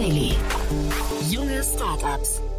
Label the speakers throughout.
Speaker 1: Daily. Junge Startups.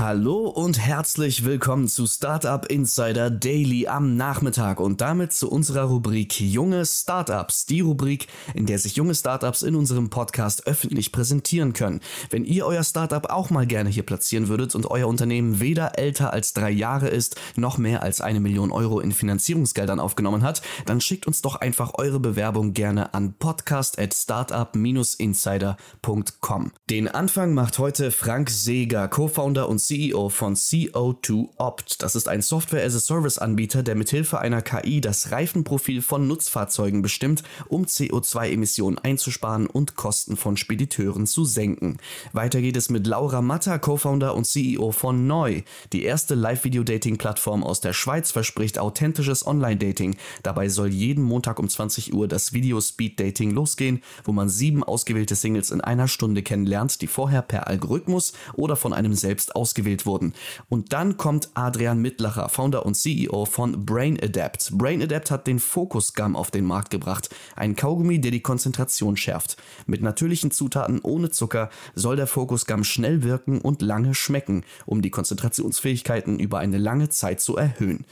Speaker 2: Hallo und herzlich willkommen zu Startup Insider Daily am Nachmittag und damit zu unserer Rubrik Junge Startups. Die Rubrik, in der sich junge Startups in unserem Podcast öffentlich präsentieren können. Wenn ihr euer Startup auch mal gerne hier platzieren würdet und euer Unternehmen weder älter als drei Jahre ist, noch mehr als eine Million Euro in Finanzierungsgeldern aufgenommen hat, dann schickt uns doch einfach eure Bewerbung gerne an podcast at startup-insider.com. Den Anfang macht heute Frank Seeger, Co-Founder und CEO von CO2 Opt. Das ist ein Software-as-a-Service-Anbieter, der mithilfe einer KI das Reifenprofil von Nutzfahrzeugen bestimmt, um CO2-Emissionen einzusparen und Kosten von Spediteuren zu senken. Weiter geht es mit Laura Matta, Co-Founder und CEO von Neu. Die erste Live-Video-Dating-Plattform aus der Schweiz verspricht authentisches Online-Dating. Dabei soll jeden Montag um 20 Uhr das Video-Speed-Dating losgehen, wo man sieben ausgewählte Singles in einer Stunde kennenlernt, die vorher per Algorithmus oder von einem selbst aus ausgewählt wurden. Und dann kommt Adrian Mittlacher, Founder und CEO von Brain Adapt. Brain Adapt hat den Focus Gum auf den Markt gebracht, ein Kaugummi, der die Konzentration schärft. Mit natürlichen Zutaten ohne Zucker soll der Focus Gum schnell wirken und lange schmecken, um die Konzentrationsfähigkeiten über eine lange Zeit zu erhöhen.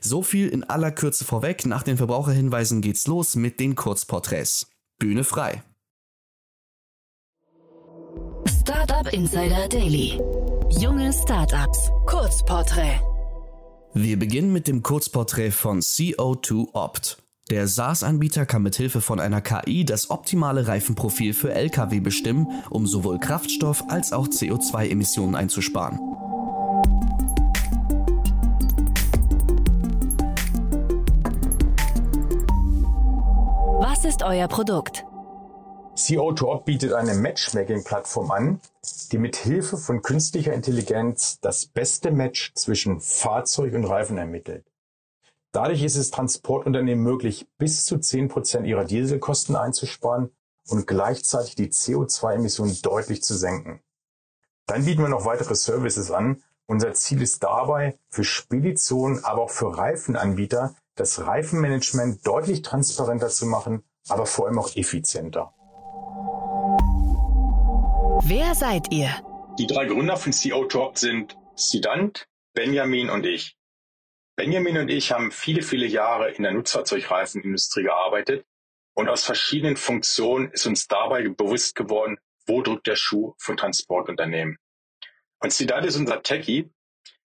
Speaker 2: So viel in aller Kürze vorweg. Nach den Verbraucherhinweisen geht's los mit den Kurzporträts. Bühne frei.
Speaker 1: Startup Insider Daily. Junge Startups. Kurzporträt.
Speaker 2: Wir beginnen mit dem Kurzporträt von CO2 Opt. Der SaaS-Anbieter kann mithilfe von einer KI das optimale Reifenprofil für Lkw bestimmen, um sowohl Kraftstoff als auch CO2-Emissionen einzusparen.
Speaker 1: Was ist euer Produkt?
Speaker 3: CO2op bietet eine Matchmaking-Plattform an, die mit Hilfe von künstlicher Intelligenz das beste Match zwischen Fahrzeug und Reifen ermittelt. Dadurch ist es Transportunternehmen möglich, bis zu 10 Prozent ihrer Dieselkosten einzusparen und gleichzeitig die CO2-Emissionen deutlich zu senken. Dann bieten wir noch weitere Services an. Unser Ziel ist dabei, für Speditionen, aber auch für Reifenanbieter, das Reifenmanagement deutlich transparenter zu machen, aber vor allem auch effizienter.
Speaker 1: Wer seid ihr?
Speaker 3: Die drei Gründer von CO2 sind Sidant, Benjamin und ich. Benjamin und ich haben viele, viele Jahre in der Nutzfahrzeugreifenindustrie gearbeitet und aus verschiedenen Funktionen ist uns dabei bewusst geworden, wo drückt der Schuh von Transportunternehmen. Und Sidant ist unser Techie.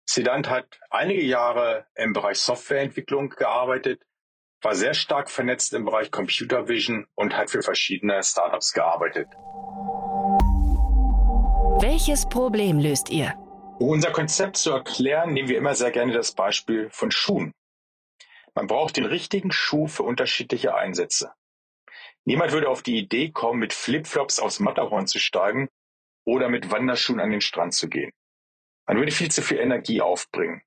Speaker 3: Sidant hat einige Jahre im Bereich Softwareentwicklung gearbeitet, war sehr stark vernetzt im Bereich Computer Vision und hat für verschiedene Startups gearbeitet.
Speaker 1: Welches Problem löst ihr?
Speaker 3: Um unser Konzept zu erklären, nehmen wir immer sehr gerne das Beispiel von Schuhen. Man braucht den richtigen Schuh für unterschiedliche Einsätze. Niemand würde auf die Idee kommen, mit Flipflops aufs Matterhorn zu steigen oder mit Wanderschuhen an den Strand zu gehen. Man würde viel zu viel Energie aufbringen.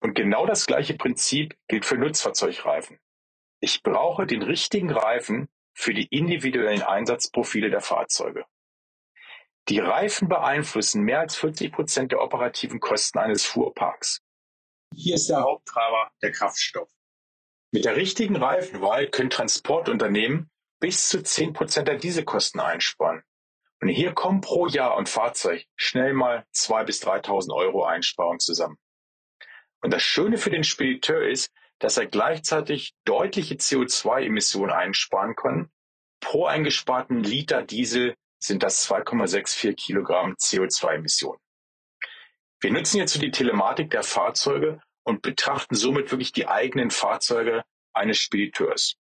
Speaker 3: Und genau das gleiche Prinzip gilt für Nutzfahrzeugreifen. Ich brauche den richtigen Reifen für die individuellen Einsatzprofile der Fahrzeuge. Die Reifen beeinflussen mehr als 40 Prozent der operativen Kosten eines Fuhrparks. Hier ist der Haupttreiber der Kraftstoff. Mit der richtigen Reifenwahl können Transportunternehmen bis zu 10 Prozent der Dieselkosten einsparen. Und hier kommen pro Jahr und Fahrzeug schnell mal 2.000 bis 3.000 Euro Einsparung zusammen. Und das Schöne für den Spediteur ist, dass er gleichzeitig deutliche CO2-Emissionen einsparen kann. Pro eingesparten Liter Diesel sind das 2,64 Kilogramm CO2-Emissionen. Wir nutzen jetzt die Telematik der Fahrzeuge und betrachten somit wirklich die eigenen Fahrzeuge eines Spediteurs.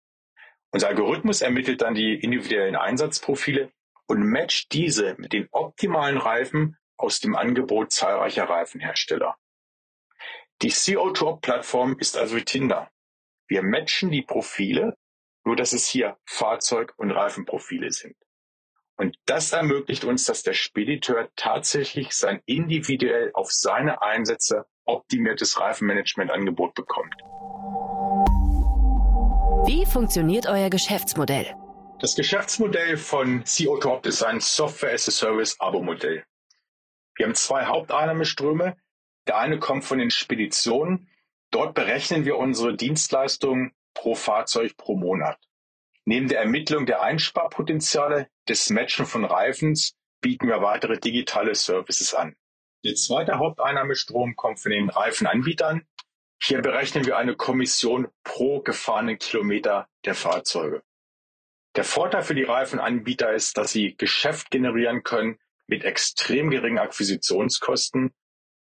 Speaker 3: Unser Algorithmus ermittelt dann die individuellen Einsatzprofile und matcht diese mit den optimalen Reifen aus dem Angebot zahlreicher Reifenhersteller. Die CO2-Plattform ist also wie Tinder. Wir matchen die Profile, nur dass es hier Fahrzeug- und Reifenprofile sind. Und das ermöglicht uns, dass der Spediteur tatsächlich sein individuell auf seine Einsätze optimiertes Reifenmanagementangebot bekommt.
Speaker 1: Wie funktioniert euer Geschäftsmodell?
Speaker 3: Das Geschäftsmodell von CO2 ist ein Software-as-a-Service-Abo-Modell. Wir haben zwei Haupteinnahmeströme. Der eine kommt von den Speditionen. Dort berechnen wir unsere Dienstleistungen pro Fahrzeug pro Monat. Neben der Ermittlung der Einsparpotenziale, des Matchen von Reifens bieten wir weitere digitale Services an. Der zweite Haupteinnahmestrom kommt von den Reifenanbietern. Hier berechnen wir eine Kommission pro gefahrenen Kilometer der Fahrzeuge. Der Vorteil für die Reifenanbieter ist, dass sie Geschäft generieren können mit extrem geringen Akquisitionskosten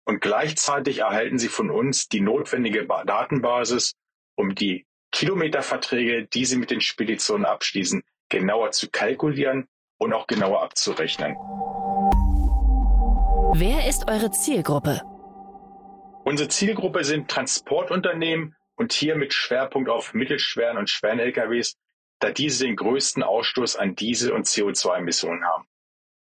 Speaker 3: und gleichzeitig erhalten sie von uns die notwendige Datenbasis, um die Kilometerverträge, die sie mit den Speditionen abschließen, genauer zu kalkulieren und auch genauer abzurechnen.
Speaker 1: Wer ist eure Zielgruppe?
Speaker 3: Unsere Zielgruppe sind Transportunternehmen und hier mit Schwerpunkt auf mittelschweren und schweren LKWs, da diese den größten Ausstoß an Diesel- und CO2-Emissionen haben.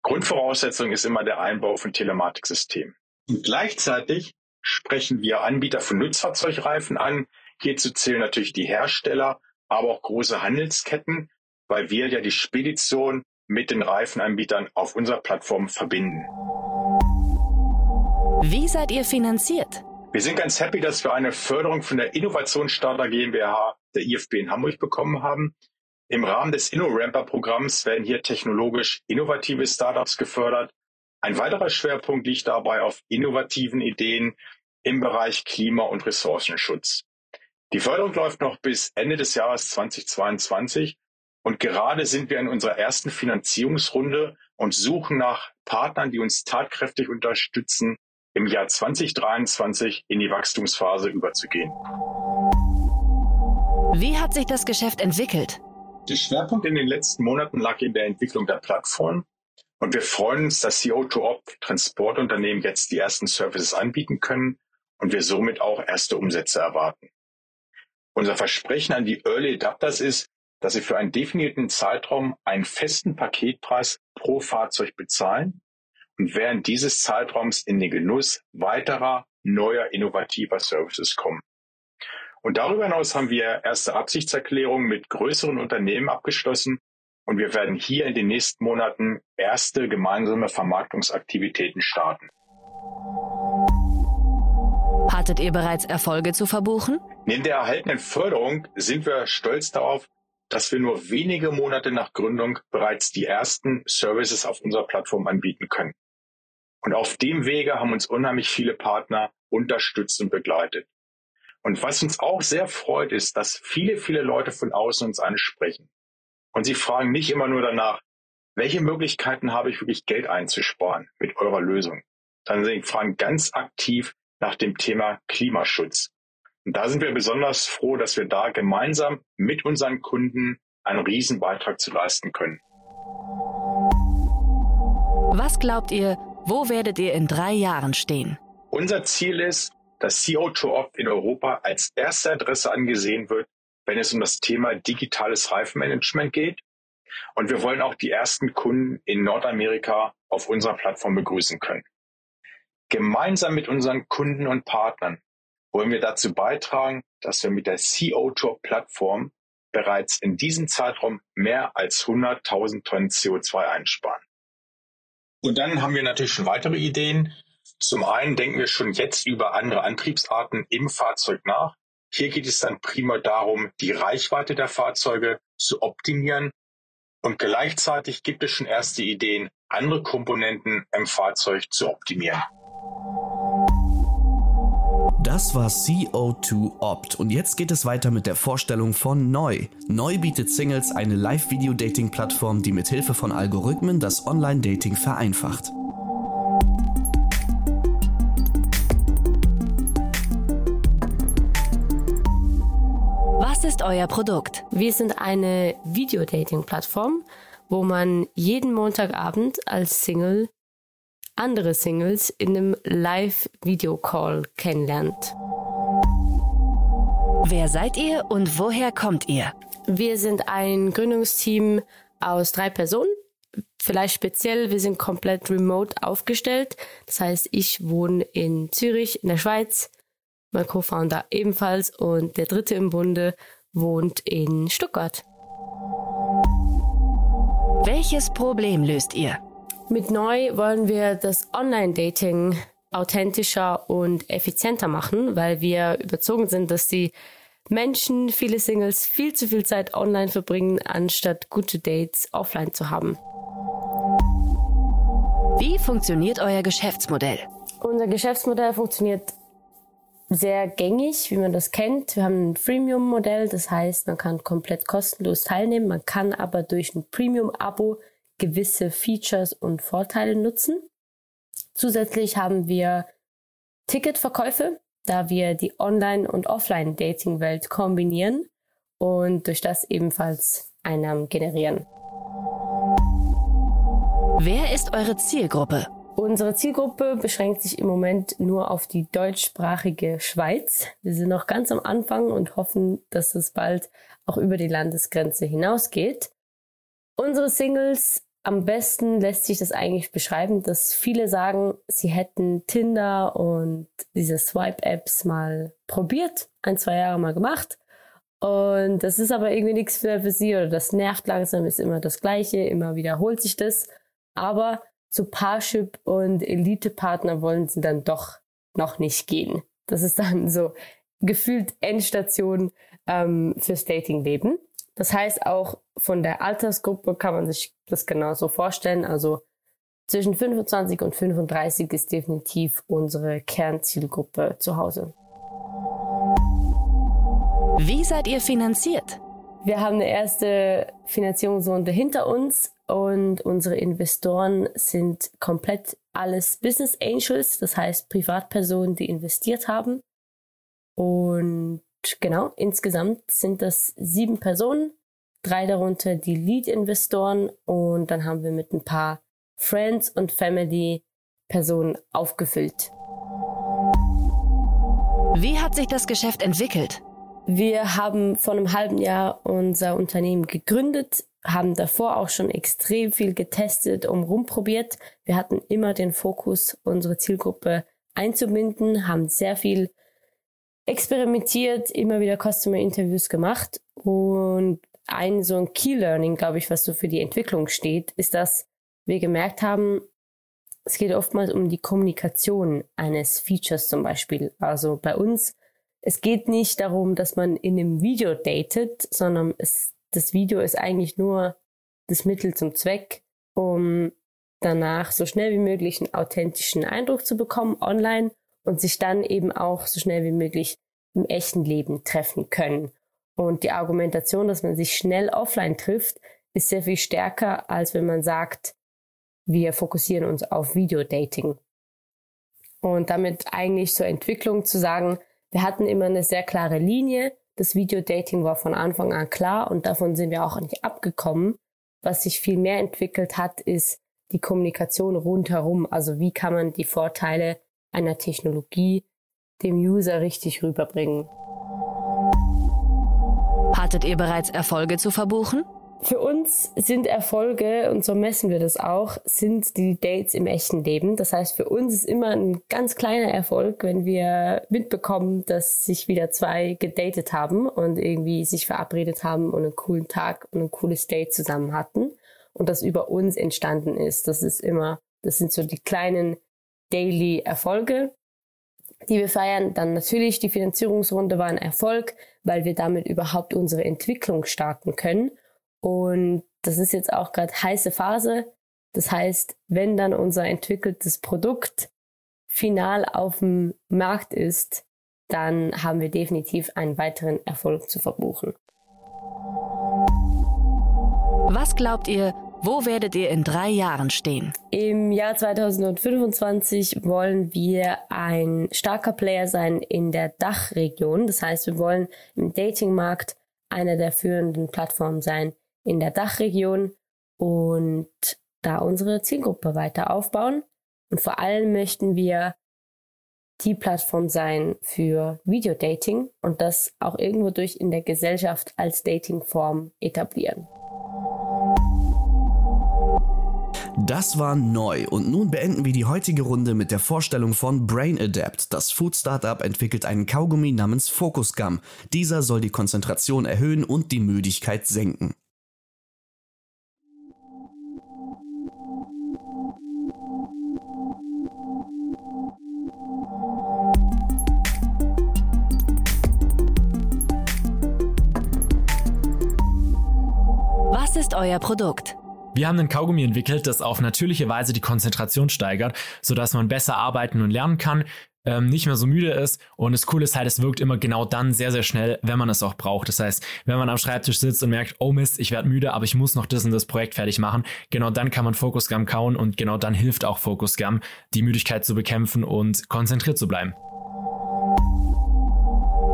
Speaker 3: Grundvoraussetzung ist immer der Einbau von Telematiksystemen. Und gleichzeitig sprechen wir Anbieter von Nutzfahrzeugreifen an. Hierzu zählen natürlich die Hersteller, aber auch große Handelsketten, weil wir ja die Spedition mit den Reifenanbietern auf unserer Plattform verbinden.
Speaker 1: Wie seid ihr finanziert?
Speaker 3: Wir sind ganz happy, dass wir eine Förderung von der Innovationsstarter GmbH der IFB in Hamburg bekommen haben. Im Rahmen des InnoRamper-Programms werden hier technologisch innovative Startups gefördert. Ein weiterer Schwerpunkt liegt dabei auf innovativen Ideen im Bereich Klima- und Ressourcenschutz. Die Förderung läuft noch bis Ende des Jahres 2022 und gerade sind wir in unserer ersten Finanzierungsrunde und suchen nach Partnern, die uns tatkräftig unterstützen, im Jahr 2023 in die Wachstumsphase überzugehen.
Speaker 1: Wie hat sich das Geschäft entwickelt?
Speaker 3: Der Schwerpunkt in den letzten Monaten lag in der Entwicklung der Plattform und wir freuen uns, dass CO2Op Transportunternehmen jetzt die ersten Services anbieten können und wir somit auch erste Umsätze erwarten. Unser Versprechen an die Early Adapters ist, dass sie für einen definierten Zeitraum einen festen Paketpreis pro Fahrzeug bezahlen und während dieses Zeitraums in den Genuss weiterer, neuer, innovativer Services kommen. Und darüber hinaus haben wir erste Absichtserklärungen mit größeren Unternehmen abgeschlossen und wir werden hier in den nächsten Monaten erste gemeinsame Vermarktungsaktivitäten starten.
Speaker 1: Hattet ihr bereits Erfolge zu verbuchen?
Speaker 3: Neben der erhaltenen Förderung sind wir stolz darauf, dass wir nur wenige Monate nach Gründung bereits die ersten Services auf unserer Plattform anbieten können. Und auf dem Wege haben uns unheimlich viele Partner unterstützt und begleitet. Und was uns auch sehr freut, ist, dass viele, viele Leute von außen uns ansprechen. Und sie fragen nicht immer nur danach, welche Möglichkeiten habe ich wirklich Geld einzusparen mit eurer Lösung, sie fragen ganz aktiv nach dem Thema Klimaschutz. Und da sind wir besonders froh, dass wir da gemeinsam mit unseren Kunden einen Riesenbeitrag zu leisten können.
Speaker 1: Was glaubt ihr, wo werdet ihr in drei Jahren stehen?
Speaker 3: Unser Ziel ist, dass CO2Opt in Europa als erste Adresse angesehen wird, wenn es um das Thema digitales Reifenmanagement geht. Und wir wollen auch die ersten Kunden in Nordamerika auf unserer Plattform begrüßen können. Gemeinsam mit unseren Kunden und Partnern wollen wir dazu beitragen, dass wir mit der CO2-Plattform bereits in diesem Zeitraum mehr als 100.000 Tonnen CO2 einsparen. Und dann haben wir natürlich schon weitere Ideen. Zum einen denken wir schon jetzt über andere Antriebsarten im Fahrzeug nach. Hier geht es dann prima darum, die Reichweite der Fahrzeuge zu optimieren. Und gleichzeitig gibt es schon erste Ideen, andere Komponenten im Fahrzeug zu optimieren.
Speaker 2: Das war CO2 Opt und jetzt geht es weiter mit der Vorstellung von Neu. Neu bietet Singles eine Live-Video-Dating-Plattform, die mit Hilfe von Algorithmen das Online-Dating vereinfacht.
Speaker 1: Was ist euer Produkt?
Speaker 4: Wir sind eine Video-Dating-Plattform, wo man jeden Montagabend als Single andere Singles in einem Live-Video-Call kennenlernt.
Speaker 1: Wer seid ihr und woher kommt ihr?
Speaker 4: Wir sind ein Gründungsteam aus drei Personen. Vielleicht speziell, wir sind komplett remote aufgestellt. Das heißt, ich wohne in Zürich in der Schweiz, mein Co-Founder ebenfalls und der dritte im Bunde wohnt in Stuttgart.
Speaker 1: Welches Problem löst ihr?
Speaker 4: Mit neu wollen wir das Online-Dating authentischer und effizienter machen, weil wir überzogen sind, dass die Menschen, viele Singles, viel zu viel Zeit online verbringen, anstatt gute Dates offline zu haben.
Speaker 1: Wie funktioniert euer Geschäftsmodell?
Speaker 4: Unser Geschäftsmodell funktioniert sehr gängig, wie man das kennt. Wir haben ein Freemium-Modell, das heißt, man kann komplett kostenlos teilnehmen, man kann aber durch ein Premium-Abo gewisse Features und Vorteile nutzen. Zusätzlich haben wir Ticketverkäufe, da wir die Online- und Offline-Dating-Welt kombinieren und durch das ebenfalls Einnahmen generieren.
Speaker 1: Wer ist eure Zielgruppe?
Speaker 4: Unsere Zielgruppe beschränkt sich im Moment nur auf die deutschsprachige Schweiz. Wir sind noch ganz am Anfang und hoffen, dass es bald auch über die Landesgrenze hinausgeht. Unsere Singles, am besten lässt sich das eigentlich beschreiben, dass viele sagen, sie hätten Tinder und diese Swipe-Apps mal probiert, ein, zwei Jahre mal gemacht. Und das ist aber irgendwie nichts für, für sie oder das nervt langsam, ist immer das Gleiche, immer wiederholt sich das aber zu Parship und Elite-Partner wollen sie dann doch noch nicht gehen. Das ist dann so gefühlt Endstation ähm, fürs Datingleben. Das heißt, auch von der Altersgruppe kann man sich das genauso vorstellen. Also zwischen 25 und 35 ist definitiv unsere Kernzielgruppe zu Hause.
Speaker 1: Wie seid ihr finanziert?
Speaker 4: Wir haben eine erste Finanzierungsrunde hinter uns und unsere Investoren sind komplett alles Business Angels, das heißt Privatpersonen, die investiert haben. Und genau, insgesamt sind das sieben Personen, drei darunter die Lead-Investoren und dann haben wir mit ein paar Friends und Family Personen aufgefüllt.
Speaker 1: Wie hat sich das Geschäft entwickelt?
Speaker 4: Wir haben vor einem halben Jahr unser Unternehmen gegründet haben davor auch schon extrem viel getestet und rumprobiert. Wir hatten immer den Fokus, unsere Zielgruppe einzubinden, haben sehr viel experimentiert, immer wieder Customer Interviews gemacht und ein so ein Key Learning, glaube ich, was so für die Entwicklung steht, ist, dass wir gemerkt haben, es geht oftmals um die Kommunikation eines Features zum Beispiel. Also bei uns, es geht nicht darum, dass man in einem Video datet, sondern es das Video ist eigentlich nur das Mittel zum Zweck, um danach so schnell wie möglich einen authentischen Eindruck zu bekommen online und sich dann eben auch so schnell wie möglich im echten Leben treffen können. Und die Argumentation, dass man sich schnell offline trifft, ist sehr viel stärker, als wenn man sagt, wir fokussieren uns auf Videodating. Und damit eigentlich zur Entwicklung zu sagen, wir hatten immer eine sehr klare Linie, das Videodating war von Anfang an klar und davon sind wir auch nicht abgekommen. Was sich viel mehr entwickelt hat, ist die Kommunikation rundherum. Also wie kann man die Vorteile einer Technologie dem User richtig rüberbringen.
Speaker 1: Hattet ihr bereits Erfolge zu verbuchen?
Speaker 4: Für uns sind Erfolge, und so messen wir das auch, sind die Dates im echten Leben. Das heißt, für uns ist immer ein ganz kleiner Erfolg, wenn wir mitbekommen, dass sich wieder zwei gedatet haben und irgendwie sich verabredet haben und einen coolen Tag und ein cooles Date zusammen hatten und das über uns entstanden ist. Das ist immer, das sind so die kleinen Daily Erfolge, die wir feiern. Dann natürlich die Finanzierungsrunde war ein Erfolg, weil wir damit überhaupt unsere Entwicklung starten können und das ist jetzt auch gerade heiße Phase. Das heißt, wenn dann unser entwickeltes Produkt final auf dem Markt ist, dann haben wir definitiv einen weiteren Erfolg zu verbuchen.
Speaker 1: Was glaubt ihr, wo werdet ihr in drei Jahren stehen?
Speaker 4: Im Jahr 2025 wollen wir ein starker Player sein in der Dachregion. Das heißt, wir wollen im Datingmarkt einer der führenden Plattformen sein in der Dachregion und da unsere Zielgruppe weiter aufbauen. Und vor allem möchten wir die Plattform sein für Videodating und das auch irgendwo durch in der Gesellschaft als Datingform etablieren.
Speaker 2: Das war neu und nun beenden wir die heutige Runde mit der Vorstellung von Brain Adapt. Das Food Startup entwickelt einen Kaugummi namens Focus Gum. Dieser soll die Konzentration erhöhen und die Müdigkeit senken.
Speaker 1: Was ist euer Produkt?
Speaker 5: Wir haben ein Kaugummi entwickelt, das auf natürliche Weise die Konzentration steigert, sodass man besser arbeiten und lernen kann, ähm, nicht mehr so müde ist. Und das Coole ist halt, es wirkt immer genau dann sehr, sehr schnell, wenn man es auch braucht. Das heißt, wenn man am Schreibtisch sitzt und merkt, oh Mist, ich werde müde, aber ich muss noch das und das Projekt fertig machen, genau dann kann man Focus Gum kauen und genau dann hilft auch Focus Gum, die Müdigkeit zu bekämpfen und konzentriert zu bleiben.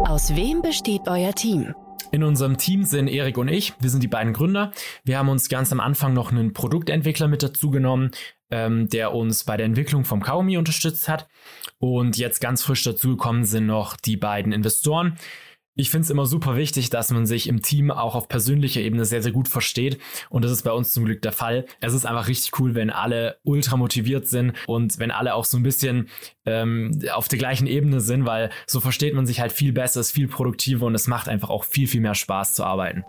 Speaker 1: Aus wem besteht euer Team?
Speaker 5: In unserem Team sind Erik und ich, wir sind die beiden Gründer. Wir haben uns ganz am Anfang noch einen Produktentwickler mit dazu genommen, ähm, der uns bei der Entwicklung vom Kaumi unterstützt hat. Und jetzt ganz frisch dazugekommen sind noch die beiden Investoren. Ich finde es immer super wichtig, dass man sich im Team auch auf persönlicher Ebene sehr, sehr gut versteht. Und das ist bei uns zum Glück der Fall. Es ist einfach richtig cool, wenn alle ultra motiviert sind und wenn alle auch so ein bisschen ähm, auf der gleichen Ebene sind, weil so versteht man sich halt viel besser, ist viel produktiver und es macht einfach auch viel, viel mehr Spaß zu arbeiten.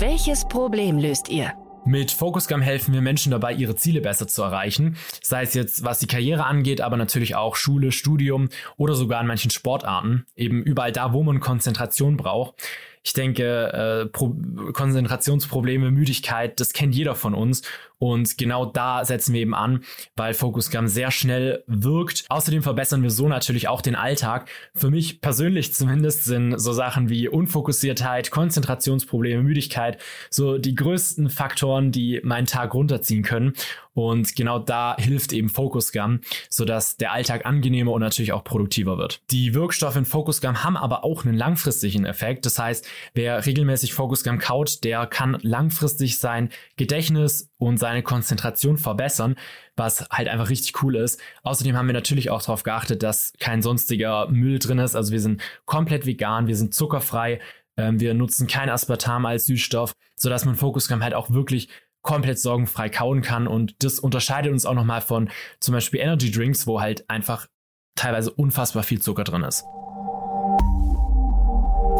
Speaker 1: Welches Problem löst ihr?
Speaker 5: Mit Focusgam helfen wir Menschen dabei, ihre Ziele besser zu erreichen. Sei es jetzt, was die Karriere angeht, aber natürlich auch Schule, Studium oder sogar in manchen Sportarten. Eben überall da, wo man Konzentration braucht. Ich denke, äh, Pro Konzentrationsprobleme, Müdigkeit, das kennt jeder von uns. Und genau da setzen wir eben an, weil Focusgam sehr schnell wirkt. Außerdem verbessern wir so natürlich auch den Alltag. Für mich persönlich zumindest sind so Sachen wie Unfokussiertheit, Konzentrationsprobleme, Müdigkeit so die größten Faktoren, die meinen Tag runterziehen können. Und genau da hilft eben Focusgum, sodass der Alltag angenehmer und natürlich auch produktiver wird. Die Wirkstoffe in Focusgum haben aber auch einen langfristigen Effekt. Das heißt, wer regelmäßig Focusgum kaut, der kann langfristig sein Gedächtnis und seine Konzentration verbessern, was halt einfach richtig cool ist. Außerdem haben wir natürlich auch darauf geachtet, dass kein sonstiger Müll drin ist. Also wir sind komplett vegan, wir sind zuckerfrei, ähm, wir nutzen kein Aspartam als Süßstoff, sodass man Focusgum halt auch wirklich komplett sorgenfrei kauen kann. Und das unterscheidet uns auch nochmal von zum Beispiel Energy Drinks, wo halt einfach teilweise unfassbar viel Zucker drin ist.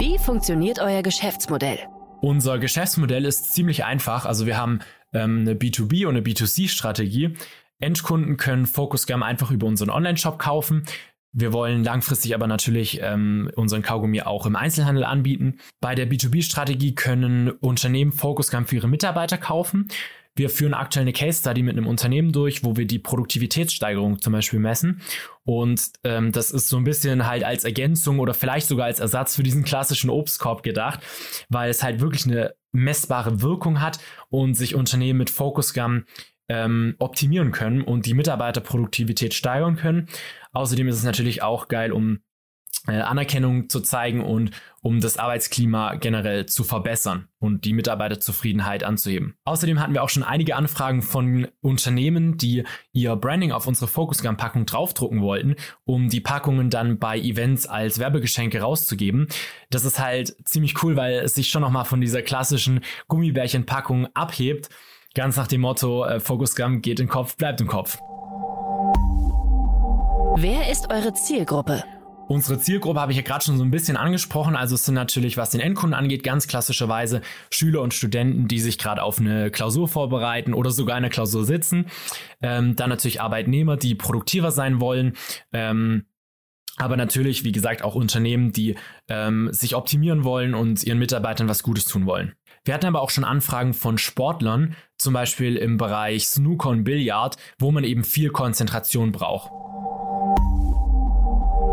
Speaker 1: Wie funktioniert euer Geschäftsmodell?
Speaker 5: Unser Geschäftsmodell ist ziemlich einfach. Also wir haben ähm, eine B2B und eine B2C-Strategie. Endkunden können Focusgum einfach über unseren Online-Shop kaufen. Wir wollen langfristig aber natürlich ähm, unseren Kaugummi auch im Einzelhandel anbieten. Bei der B2B-Strategie können Unternehmen Focusgum für ihre Mitarbeiter kaufen. Wir führen aktuell eine Case Study mit einem Unternehmen durch, wo wir die Produktivitätssteigerung zum Beispiel messen. Und ähm, das ist so ein bisschen halt als Ergänzung oder vielleicht sogar als Ersatz für diesen klassischen Obstkorb gedacht, weil es halt wirklich eine messbare Wirkung hat und sich Unternehmen mit Focusgum ähm, optimieren können und die Mitarbeiterproduktivität steigern können. Außerdem ist es natürlich auch geil, um Anerkennung zu zeigen und um das Arbeitsklima generell zu verbessern und die Mitarbeiterzufriedenheit anzuheben. Außerdem hatten wir auch schon einige Anfragen von Unternehmen, die ihr Branding auf unsere Focusgum-Packung draufdrucken wollten, um die Packungen dann bei Events als Werbegeschenke rauszugeben. Das ist halt ziemlich cool, weil es sich schon nochmal von dieser klassischen Gummibärchenpackung abhebt Ganz nach dem Motto, äh, geht den Kopf, bleibt im Kopf.
Speaker 1: Wer ist eure Zielgruppe?
Speaker 5: Unsere Zielgruppe habe ich ja gerade schon so ein bisschen angesprochen. Also es sind natürlich, was den Endkunden angeht, ganz klassischerweise Schüler und Studenten, die sich gerade auf eine Klausur vorbereiten oder sogar eine Klausur sitzen. Ähm, dann natürlich Arbeitnehmer, die produktiver sein wollen. Ähm, aber natürlich, wie gesagt, auch Unternehmen, die ähm, sich optimieren wollen und ihren Mitarbeitern was Gutes tun wollen. Wir hatten aber auch schon Anfragen von Sportlern, zum Beispiel im Bereich Snooker und Billard, wo man eben viel Konzentration braucht.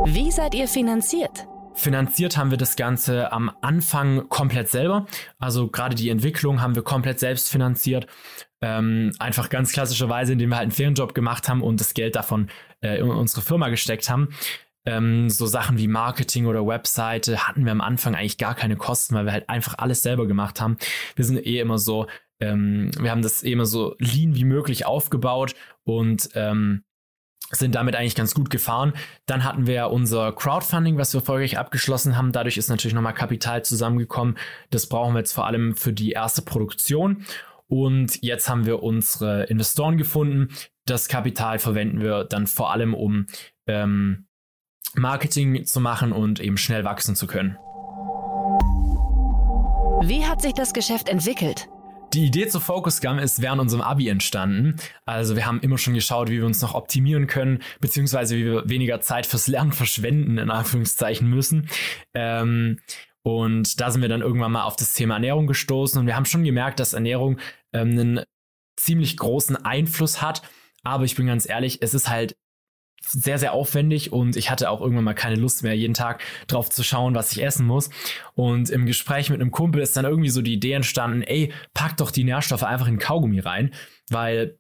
Speaker 1: Wie seid ihr finanziert?
Speaker 5: Finanziert haben wir das Ganze am Anfang komplett selber. Also gerade die Entwicklung haben wir komplett selbst finanziert. Ähm, einfach ganz klassischerweise, indem wir halt einen Ferienjob gemacht haben und das Geld davon äh, in unsere Firma gesteckt haben. Ähm, so Sachen wie Marketing oder Webseite hatten wir am Anfang eigentlich gar keine Kosten, weil wir halt einfach alles selber gemacht haben. Wir sind eh immer so, ähm, wir haben das eh immer so lean wie möglich aufgebaut und ähm, sind damit eigentlich ganz gut gefahren. Dann hatten wir unser Crowdfunding, was wir erfolgreich abgeschlossen haben. Dadurch ist natürlich nochmal Kapital zusammengekommen. Das brauchen wir jetzt vor allem für die erste Produktion. Und jetzt haben wir unsere Investoren gefunden. Das Kapital verwenden wir dann vor allem, um ähm, Marketing zu machen und eben schnell wachsen zu können.
Speaker 1: Wie hat sich das Geschäft entwickelt?
Speaker 5: Die Idee zu Focus Gum ist während unserem Abi entstanden. Also wir haben immer schon geschaut, wie wir uns noch optimieren können, beziehungsweise wie wir weniger Zeit fürs Lernen verschwenden, in Anführungszeichen müssen. Ähm, Und da sind wir dann irgendwann mal auf das Thema Ernährung gestoßen und wir haben schon gemerkt, dass Ernährung ähm, einen ziemlich großen Einfluss hat. Aber ich bin ganz ehrlich, es ist halt sehr, sehr aufwendig und ich hatte auch irgendwann mal keine Lust mehr, jeden Tag drauf zu schauen, was ich essen muss. Und im Gespräch mit einem Kumpel ist dann irgendwie so die Idee entstanden, ey, pack doch die Nährstoffe einfach in Kaugummi rein, weil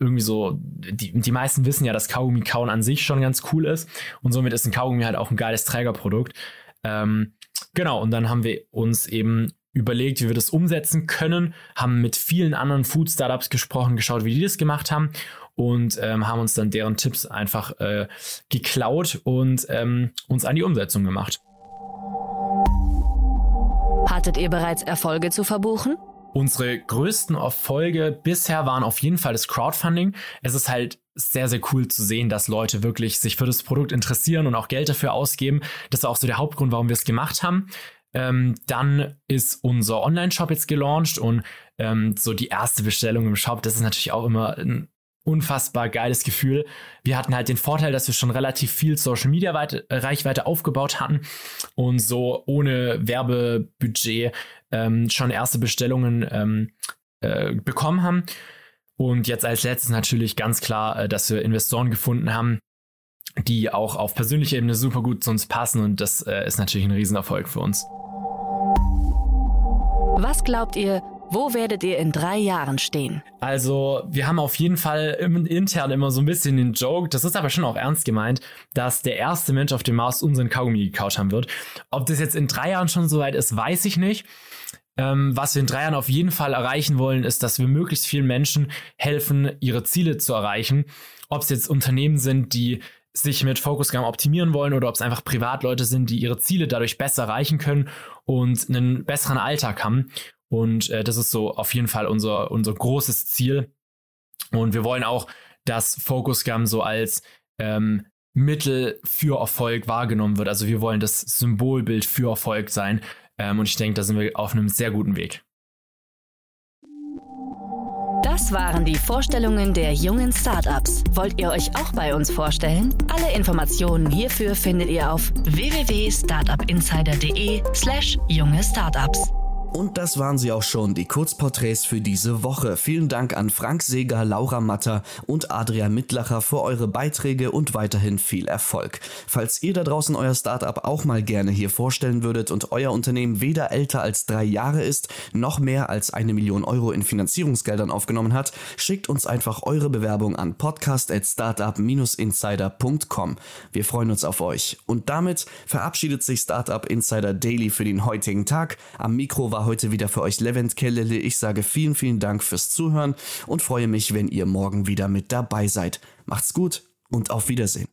Speaker 5: irgendwie so, die, die meisten wissen ja, dass Kaugummi kauen an sich schon ganz cool ist und somit ist ein Kaugummi halt auch ein geiles Trägerprodukt. Ähm, genau, und dann haben wir uns eben überlegt, wie wir das umsetzen können, haben mit vielen anderen Food Startups gesprochen, geschaut, wie die das gemacht haben und ähm, haben uns dann deren Tipps einfach äh, geklaut und ähm, uns an die Umsetzung gemacht.
Speaker 1: Hattet ihr bereits Erfolge zu verbuchen?
Speaker 5: Unsere größten Erfolge bisher waren auf jeden Fall das Crowdfunding. Es ist halt sehr, sehr cool zu sehen, dass Leute wirklich sich für das Produkt interessieren und auch Geld dafür ausgeben. Das ist auch so der Hauptgrund, warum wir es gemacht haben. Ähm, dann ist unser Online-Shop jetzt gelauncht und ähm, so die erste Bestellung im Shop, das ist natürlich auch immer ein unfassbar geiles Gefühl. Wir hatten halt den Vorteil, dass wir schon relativ viel Social Media Reichweite aufgebaut hatten und so ohne Werbebudget ähm, schon erste Bestellungen ähm, äh, bekommen haben. Und jetzt als letztes natürlich ganz klar, äh, dass wir Investoren gefunden haben, die auch auf persönlicher Ebene super gut zu uns passen und das äh, ist natürlich ein Riesenerfolg für uns.
Speaker 1: Was glaubt ihr, wo werdet ihr in drei Jahren stehen?
Speaker 5: Also, wir haben auf jeden Fall intern immer so ein bisschen den Joke, das ist aber schon auch ernst gemeint, dass der erste Mensch auf dem Mars unseren Kaugummi gekaut haben wird. Ob das jetzt in drei Jahren schon soweit ist, weiß ich nicht. Ähm, was wir in drei Jahren auf jeden Fall erreichen wollen, ist, dass wir möglichst vielen Menschen helfen, ihre Ziele zu erreichen. Ob es jetzt Unternehmen sind, die sich mit Focusgram optimieren wollen oder ob es einfach Privatleute sind, die ihre Ziele dadurch besser erreichen können und einen besseren Alltag haben. Und äh, das ist so auf jeden Fall unser, unser großes Ziel. Und wir wollen auch, dass Focusgram so als ähm, Mittel für Erfolg wahrgenommen wird. Also wir wollen das Symbolbild für Erfolg sein. Ähm, und ich denke, da sind wir auf einem sehr guten Weg.
Speaker 1: Das waren die Vorstellungen der jungen Startups. Wollt ihr euch auch bei uns vorstellen? Alle Informationen hierfür findet ihr auf www.startupinsider.de/slash junge Startups.
Speaker 2: Und das waren sie auch schon, die Kurzporträts für diese Woche. Vielen Dank an Frank Seger, Laura Matter und Adrian Mittlacher für eure Beiträge und weiterhin viel Erfolg. Falls ihr da draußen euer Startup auch mal gerne hier vorstellen würdet und euer Unternehmen weder älter als drei Jahre ist, noch mehr als eine Million Euro in Finanzierungsgeldern aufgenommen hat, schickt uns einfach eure Bewerbung an podcast.startup-insider.com. Wir freuen uns auf euch. Und damit verabschiedet sich Startup Insider Daily für den heutigen Tag. Am Mikro war war heute wieder für euch Levent Kellele. Ich sage vielen, vielen Dank fürs Zuhören und freue mich, wenn ihr morgen wieder mit dabei seid. Macht's gut und auf Wiedersehen.